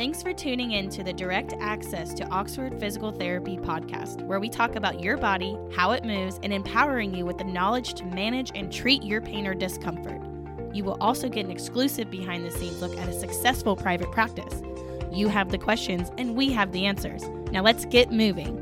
Thanks for tuning in to the Direct Access to Oxford Physical Therapy podcast, where we talk about your body, how it moves, and empowering you with the knowledge to manage and treat your pain or discomfort. You will also get an exclusive behind the scenes look at a successful private practice. You have the questions, and we have the answers. Now let's get moving.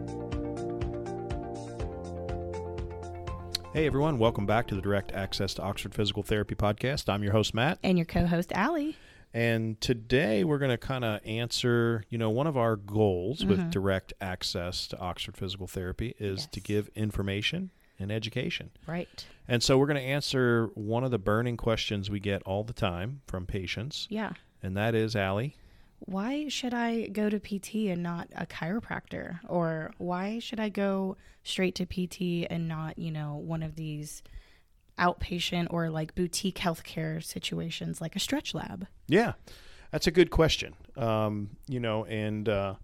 Hey everyone, welcome back to the Direct Access to Oxford Physical Therapy podcast. I'm your host Matt, And your co host, Allie. And today we're going to kind of answer, you know, one of our goals with mm-hmm. direct access to Oxford Physical Therapy is to give information and education. Right. And so we're going to answer one of the burning questions we get all the time from patients, Yeah. and that is Allie, Why should I go to PT and not a chiropractor? Or why should I go straight to PT and not, you know, one of these outpatient or like boutique healthcare situations like a stretch lab? Yeah, that's a good question. Um, you know, and uh,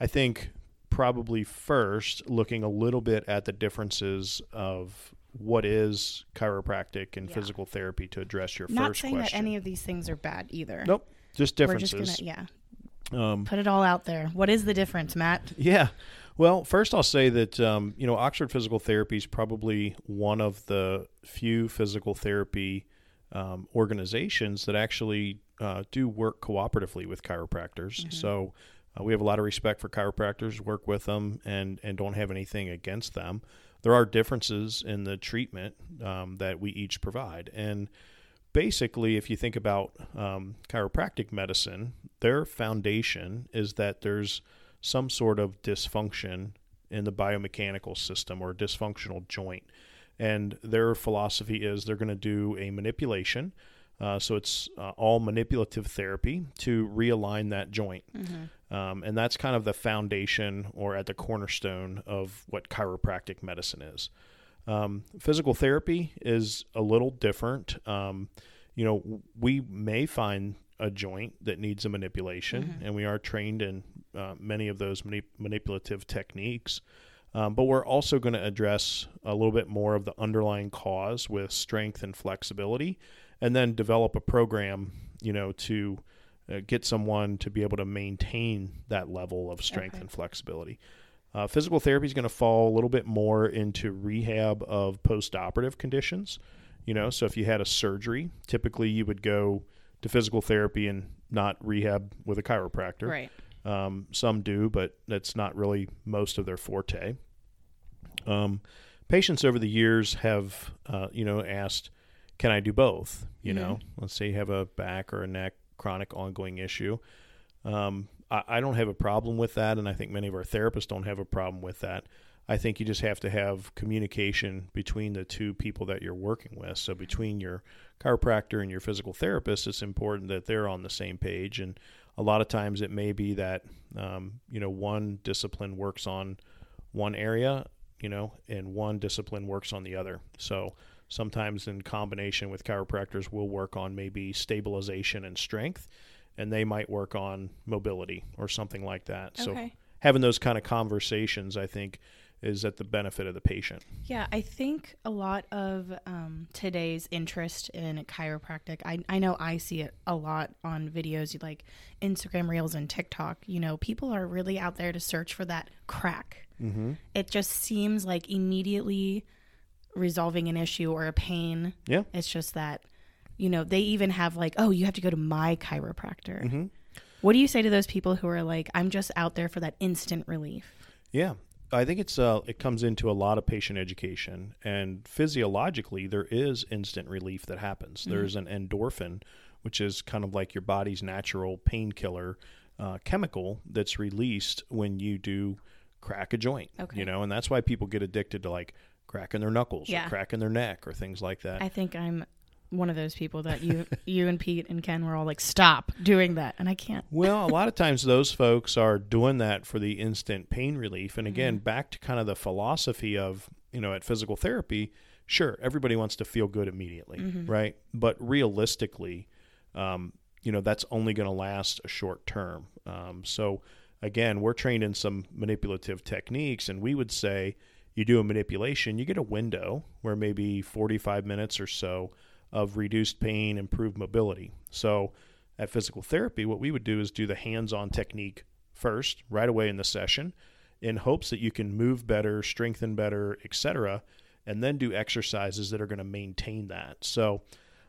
I think probably first looking a little bit at the differences of what is chiropractic and Yeah. physical therapy to address your Not first saying question. that any of these things are bad either. nope, just We're differences. just gonna, yeah, um, put it all out there. What is the difference, Matt? Yeah. Well, first I'll say that um, you know Oxford Physical Therapy is probably one of the few physical therapy um, organizations that actually uh, do work cooperatively with chiropractors. So uh, we have a lot of respect for chiropractors, work with them, and and don't have anything against them. There are differences in the treatment um, that we each provide, and basically, if you think about um, chiropractic medicine, their foundation is that there's some sort of dysfunction in the biomechanical system or dysfunctional joint. And their philosophy is they're going to do a manipulation. Uh, so it's uh, all manipulative therapy to realign that joint. Um, and that's kind of the foundation or at the cornerstone of what chiropractic medicine is. Um, physical therapy is a little different. Um, you know, we may find a joint that needs a manipulation, and we are trained in uh, many of those manip- manipulative techniques. Um, but we're also going to address a little bit more of the underlying cause with strength and flexibility, and then develop a program, you know, to uh, get someone to be able to maintain that level of strength Okay. and flexibility. Uh, physical therapy is going to fall a little bit more into rehab of post-operative conditions. You know, so if you had a surgery, typically you would go to physical therapy and not rehab with a chiropractor. Right. Um, some do, but that's not really most of their forte. Um, patients over the years have, uh, you know, asked, "Can I do both?" You know, let's say you have a back or a neck chronic ongoing issue. Um, I, I don't have a problem with that, and I think many of our therapists don't have a problem with that. I think you just have to have communication between the two people that you're working with. So between your chiropractor and your physical therapist, it's important that they're on the same page. And a lot of times, it may be that um, you know one discipline works on one area, you know, and one discipline works on the other. So sometimes in combination with chiropractors, we'll work on maybe stabilization and strength, and they might work on mobility or something like that. So having those kind of conversations, I think, is at the benefit of the patient. Yeah, I think a lot of um, today's interest in chiropractic, I, I know I see it a lot on videos like Instagram Reels and TikTok. You know, people are really out there to search for that crack. Mm-hmm. It just seems like immediately resolving an issue or a pain. Yeah. It's just that, you know, they even have like, oh, you have to go to my chiropractor. Mm-hmm. What do you say to those people who are like, I'm just out there for that instant relief? Yeah. I think it's uh, it comes into a lot of patient education, and physiologically, there is instant relief that happens. There's an endorphin, which is kind of like your body's natural painkiller uh, chemical that's released when you do crack a joint. Okay. You know, and that's why people get addicted to like cracking their knuckles Yeah. or cracking their neck or things like that. I think I'm one of those people that you you and Pete and Ken were all like, stop doing that, and I can't. Well, a lot of times those folks are doing that for the instant pain relief. And again, back to kind of the philosophy of, you know, at physical therapy, sure, everybody wants to feel good immediately, right? But realistically, um, you know, that's only going to last a short term. Um, so again, we're trained in some manipulative techniques, and we would say you do a manipulation, you get a window where maybe 45 minutes or so of reduced pain, improved mobility. So at physical therapy, what we would do is do the hands on technique first, right away in the session, in hopes that you can move better, strengthen better, etc., and then do exercises that are going to maintain that. So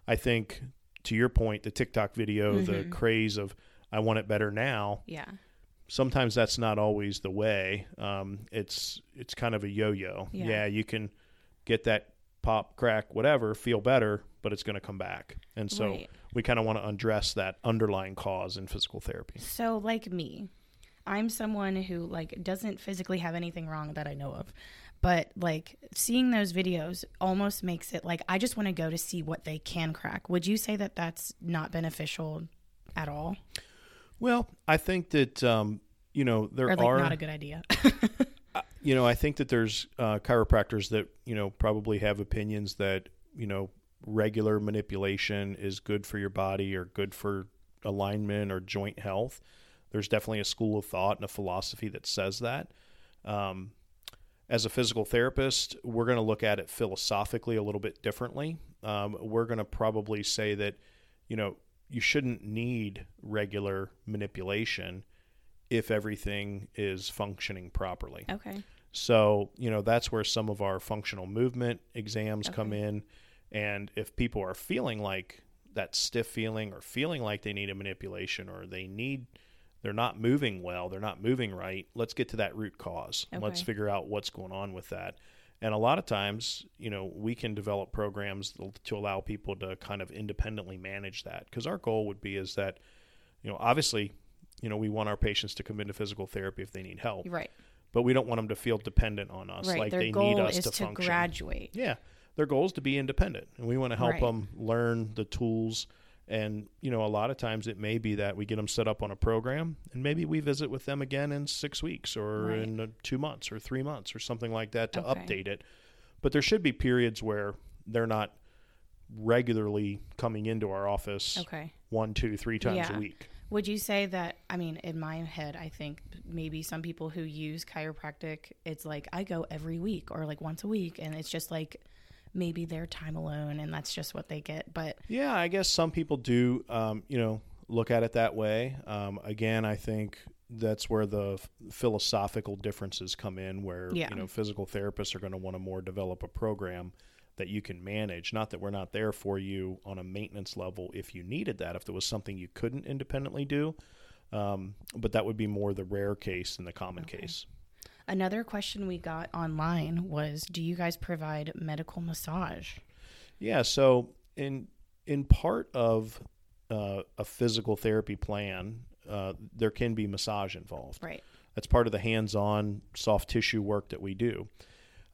I think to your point, the TikTok video, mm-hmm. the craze of I want it better now. Yeah. Sometimes that's not always the way. Um, it's it's kind of a yo-yo. Yeah. yeah, you can get that pop, crack, whatever, feel better, but it's going to come back. And so right. we kind of want to undress that underlying cause in physical therapy. So, like me, I'm someone who like doesn't physically have anything wrong that I know of. But like seeing those videos almost makes it like I just want to go to see what they can crack. Would you say that that's not beneficial at all? Well, I think that um, you know there or, like, are not a good idea. you know, I think that there's uh, chiropractors that you know probably have opinions that you know regular manipulation is good for your body or good for alignment or joint health there's definitely a school of thought and a philosophy that says that. Um, as a physical therapist, we're going to look at it philosophically a little bit differently. Um, we're going to probably say that, you know, you shouldn't need regular manipulation if everything is functioning properly. Okay. So, you know, that's where some of our functional movement exams okay. come in. And if people are feeling like that stiff feeling or feeling like they need a manipulation or they need they're not moving well, they're not moving right. Let's get to that root cause. Okay. Let's figure out what's going on with that. And a lot of times, you know, we can develop programs to allow people to kind of independently manage that because our goal would be is that, you know, obviously, you know, we want our patients to come into physical therapy if they need help. Right. But we don't want them to feel dependent on us. Right. Like Their they need us to, to function. graduate. Yeah. Their goal is to be independent. And we want to help Right. them learn the tools and, you know, a lot of times it may be that we get them set up on a program and maybe we visit with them again in six weeks or Right. in uh, two months or three months or something like that to Okay. update it. But there should be periods where they're not regularly coming into our office Okay. one, two, three times Yeah. a week. Would you say that? I mean, in my head, I think maybe some people who use chiropractic, it's like I go every week or like once a week, and it's just like maybe their time alone, and that's just what they get. But Yeah, I guess some people do, um, you know, look at it that way. Um, again, I think that's where the philosophical differences come in, where Yeah. you know physical therapists are going to want to more develop a program that you can manage. Not that we're not there for you on a maintenance level if you needed that, if there was something you couldn't independently do. Um, but that would be more the rare case than the common Okay. case. Another question we got online was, "Do you guys provide medical massage?" Yeah. So in in part of uh, a physical therapy plan, uh, there can be massage involved. Right. That's part of the hands-on soft tissue work that we do.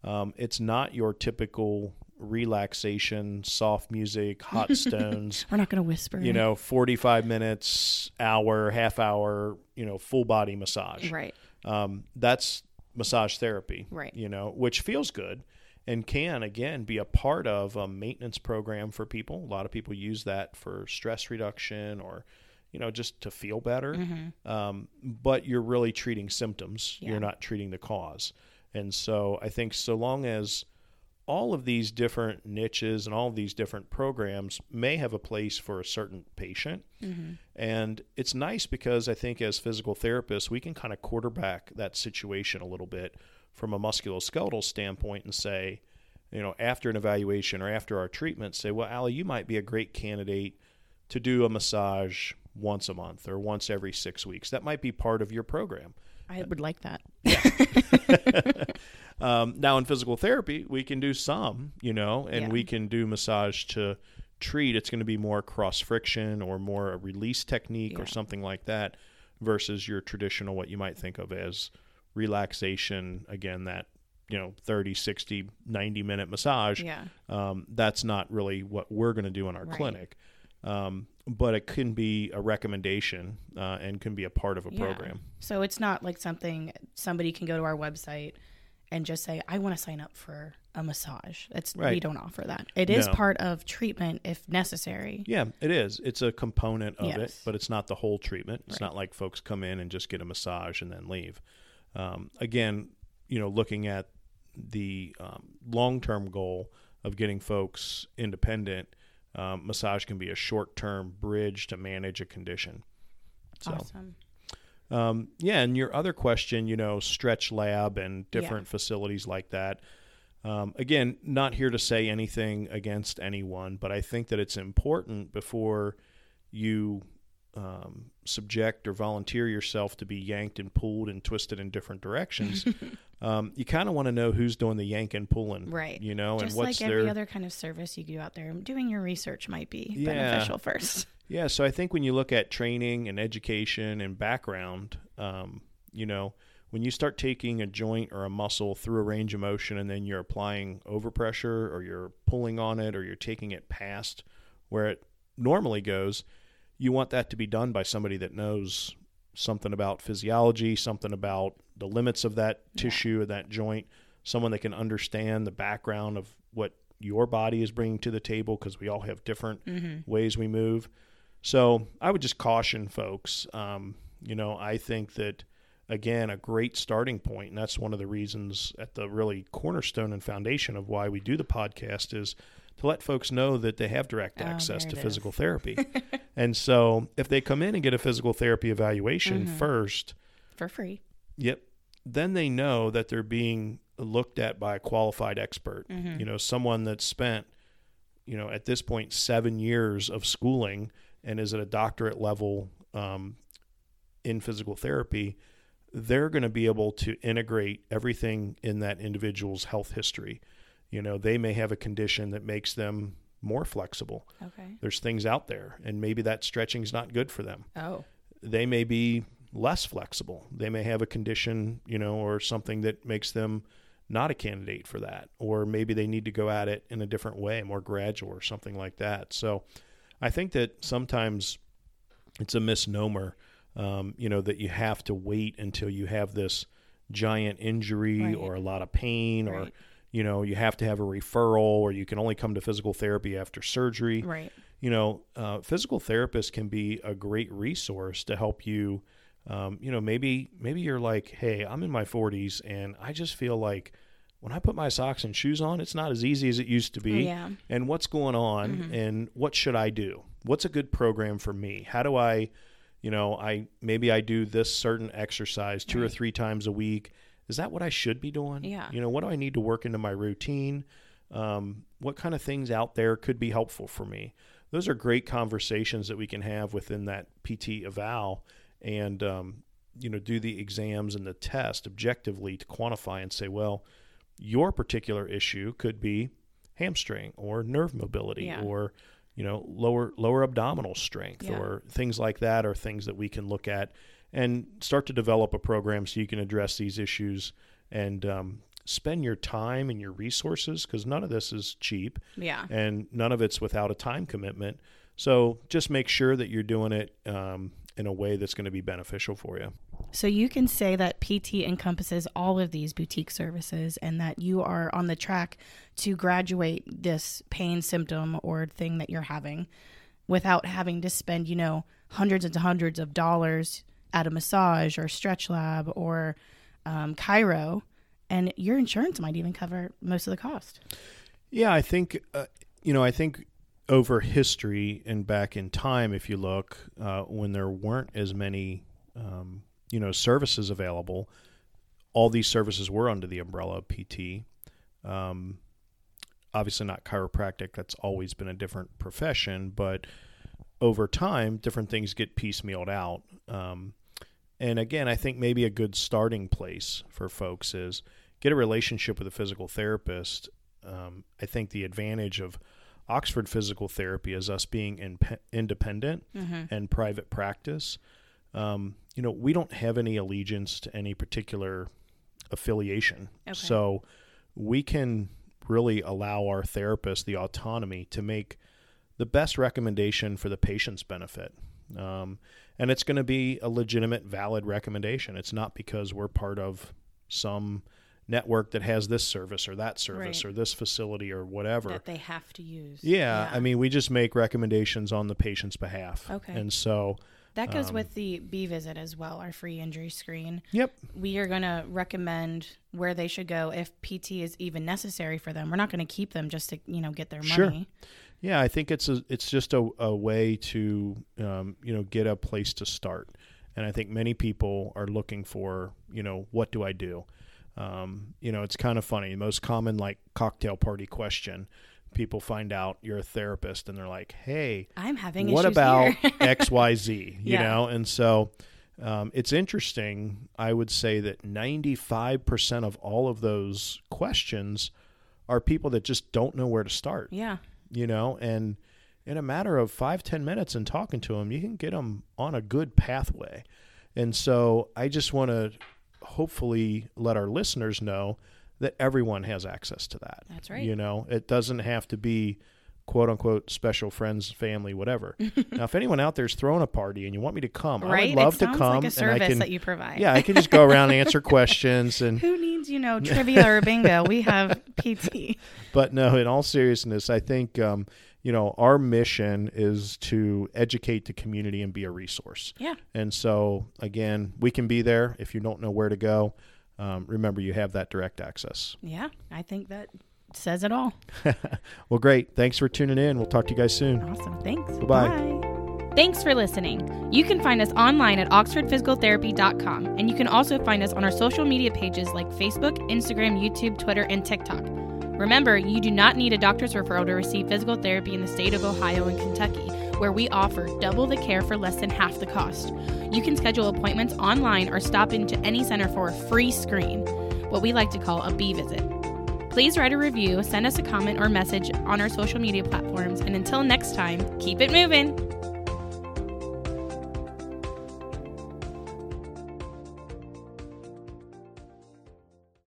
Um, it's not your typical relaxation, soft music, hot stones. We're not going to whisper. You know, forty-five minutes, hour, half hour. You know, full body massage. Right. Um, that's massage therapy, Right. You know, which feels good and can again be a part of a maintenance program for people. A lot of people use that for stress reduction or, you know, just to feel better. Mm-hmm. Um, but you're really treating symptoms. Yeah. You're not treating the cause. And so I think so long as all of these different niches and all of these different programs may have a place for a certain patient. Mm-hmm. And it's nice because I think as physical therapists, we can kind of quarterback that situation a little bit from a musculoskeletal standpoint and say, you know, after an evaluation or after our treatment, say, well, Allie, you might be a great candidate to do a massage once a month or once every six weeks. That might be part of your program. I would like that. Um, now in physical therapy, we can do some, you know, and Yeah. we can do massage to treat. It's going to be more cross friction or more a release technique Yeah. or something like that versus your traditional, what you might think of as relaxation. Again, that, you know, 30, 60, 90 minute massage. Yeah. Um, that's not really what we're going to do in our Right. clinic. Um, but it can be a recommendation uh, and can be a part of a Yeah. program. So it's not like something somebody can go to our website and just say, "I want to sign up for a massage." It's we don't offer that. It is No. part of treatment if necessary. Yeah, it is. It's a component of it, but it's not the whole treatment. It's Right. not like folks come in and just get a massage and then leave. Um, again, you know, looking at the um, long term goal of getting folks independent, um, massage can be a short term bridge to manage a condition. So, Awesome. um, yeah, and your other question, you know, Stretch Lab and different facilities like that. Um, again, not here to say anything against anyone, but I think that it's important before you um, subject or volunteer yourself to be yanked and pulled and twisted in different directions. um, you kind of want to know who's doing the yank and pulling, Right. You know, Just and what's like their every other kind of service you do out there, doing your research might be Yeah. beneficial first. Yeah, so I think when you look at training and education and background, um, you know, when you start taking a joint or a muscle through a range of motion and then you're applying overpressure or you're pulling on it or you're taking it past where it normally goes, you want that to be done by somebody that knows something about physiology, something about the limits of that Yeah. tissue of that joint, someone that can understand the background of what your body is bringing to the table because we all have different Mm-hmm. ways we move. So I would just caution folks. Um, you know, I think that again, a great starting point, and that's one of the reasons at the really cornerstone and foundation of why we do the podcast is to let folks know that they have direct Oh, access to physical is. therapy. and so if they come in and get a physical therapy evaluation Mhm. first, For free. Yep. Then they know that they're being looked at by a qualified expert. Mhm. You know, someone that's spent, you know, at this point, seven years of schooling and is at a doctorate level um, in physical therapy. They're going to be able to integrate everything in that individual's health history. You know, they may have a condition that makes them more flexible. Okay. There's things out there, and maybe that stretching is not good for them Oh. they may be less flexible. They may have a condition, you know, or something that makes them not a candidate for that. Or maybe they need to go at it in a different way, more gradual or something like that. So I think that sometimes it's a misnomer, um, you know, that you have to wait until you have this giant injury Right. or a lot of pain or, Right. You know, you have to have a referral or you can only come to physical therapy after surgery Right. you know, uh, physical therapists can be a great resource to help you. Um, you know, maybe maybe you're like, hey, I'm in my 40s and I just feel like when I put my socks and shoes on, it's not as easy as it used to be. Yeah. And what's going on? Mhm. And what should I do? What's a good program for me? How do I, you know, I maybe I do this certain exercise two or three times a week. Is that what I should be doing? Yeah. You know, what do I need to work into my routine? Um, what kind of things out there could be helpful for me? Those are great conversations that we can have within that PT eval and, um, you know, do the exams and the test objectively to quantify and say, well, your particular issue could be hamstring or nerve mobility Yeah. or you know lower lower abdominal strength Yeah. or things like that are things that we can look at and start to develop a program so you can address these issues and um, spend your time and your resources because none of this is cheap. Yeah. and none of it's without a time commitment. So just make sure that you're doing it um, in a way that's going to be beneficial for you. So you can say that PT encompasses all of these boutique services and that you are on the track to graduate this pain symptom or thing that you're having without having to spend, you know, hundreds and hundreds of dollars at a massage or stretch lab or um, chiro. And your insurance might even cover most of the cost. Yeah, I think uh, you know. I think over history and back in time, if you look, uh, when there weren't as many, um, you know, services available, all these services were under the umbrella of PT. Um, obviously, not chiropractic. That's always been a different profession, but over time, different things get piecemealed out. Um, and again, I think maybe a good starting place for folks is get a relationship with a physical therapist. Um, I think the advantage of Oxford Physical Therapy is us being in, independent Mm-hmm. and private practice. Um, you know, we don't have any allegiance to any particular affiliation. Okay. So we can really allow our therapist the autonomy to make the best recommendation for the patient's benefit. Um, and it's going to be a legitimate, valid recommendation. It's not because we're part of some network that has this service or that service Right. or this facility or whatever. That they have to use. Yeah, I mean, we just make recommendations on the patient's behalf. Okay. And so, That goes Um, with the B visit as well, our free injury screen. Yep. We are going to recommend where they should go if PT is even necessary for them. We're not going to keep them just to, you know, get their Sure. Yeah, I think it's a it's just a, a way to um, you know get a place to start, and I think many people are looking for you know what do I do, um, you know it's kind of funny. The most common like cocktail party question, people find out you're a therapist and they're like, hey, I'm having what about. X Y Z? You Yeah. know, and so. Um, it's interesting. I would say that 95% of all of those questions are people that just don't know where to start yeah. You know and in a matter of five ten minutes and talking to them you can get them on a good pathway and so i just want to hopefully let our listeners know that everyone has access to that That's right. you know it doesn't have to be quote unquote special friends family whatever now if anyone out there's throwing a party and you want me to come i would love to come like a and service i can that you provide. yeah i can just go around and answer questions and Who needs, you know, trivia or bingo? We have PT. but no, in all seriousness, I think um, you know our mission is to educate the community and be a resource. Yeah. And so again, we can be there if you don't know where to go. Um, remember, you have that direct access. Yeah. I think that says it all. Well, great. Thanks for tuning in. We'll talk to you guys soon. Awesome. Thanks. Bye-bye. Bye. Thanks for listening. You can find us online at oxfordphysicaltherapy.com, and you can also find us on our social media pages like Facebook, Instagram, YouTube, Twitter, and TikTok. Remember, you do not need a doctor's referral to receive physical therapy in the state of Ohio and Kentucky, where we offer double the care for less than half the cost. You can schedule appointments online or stop into any center for a free screen, what we like to call a B visit. Please write a review, send us a comment or message on our social media platforms, and until next time, keep it moving.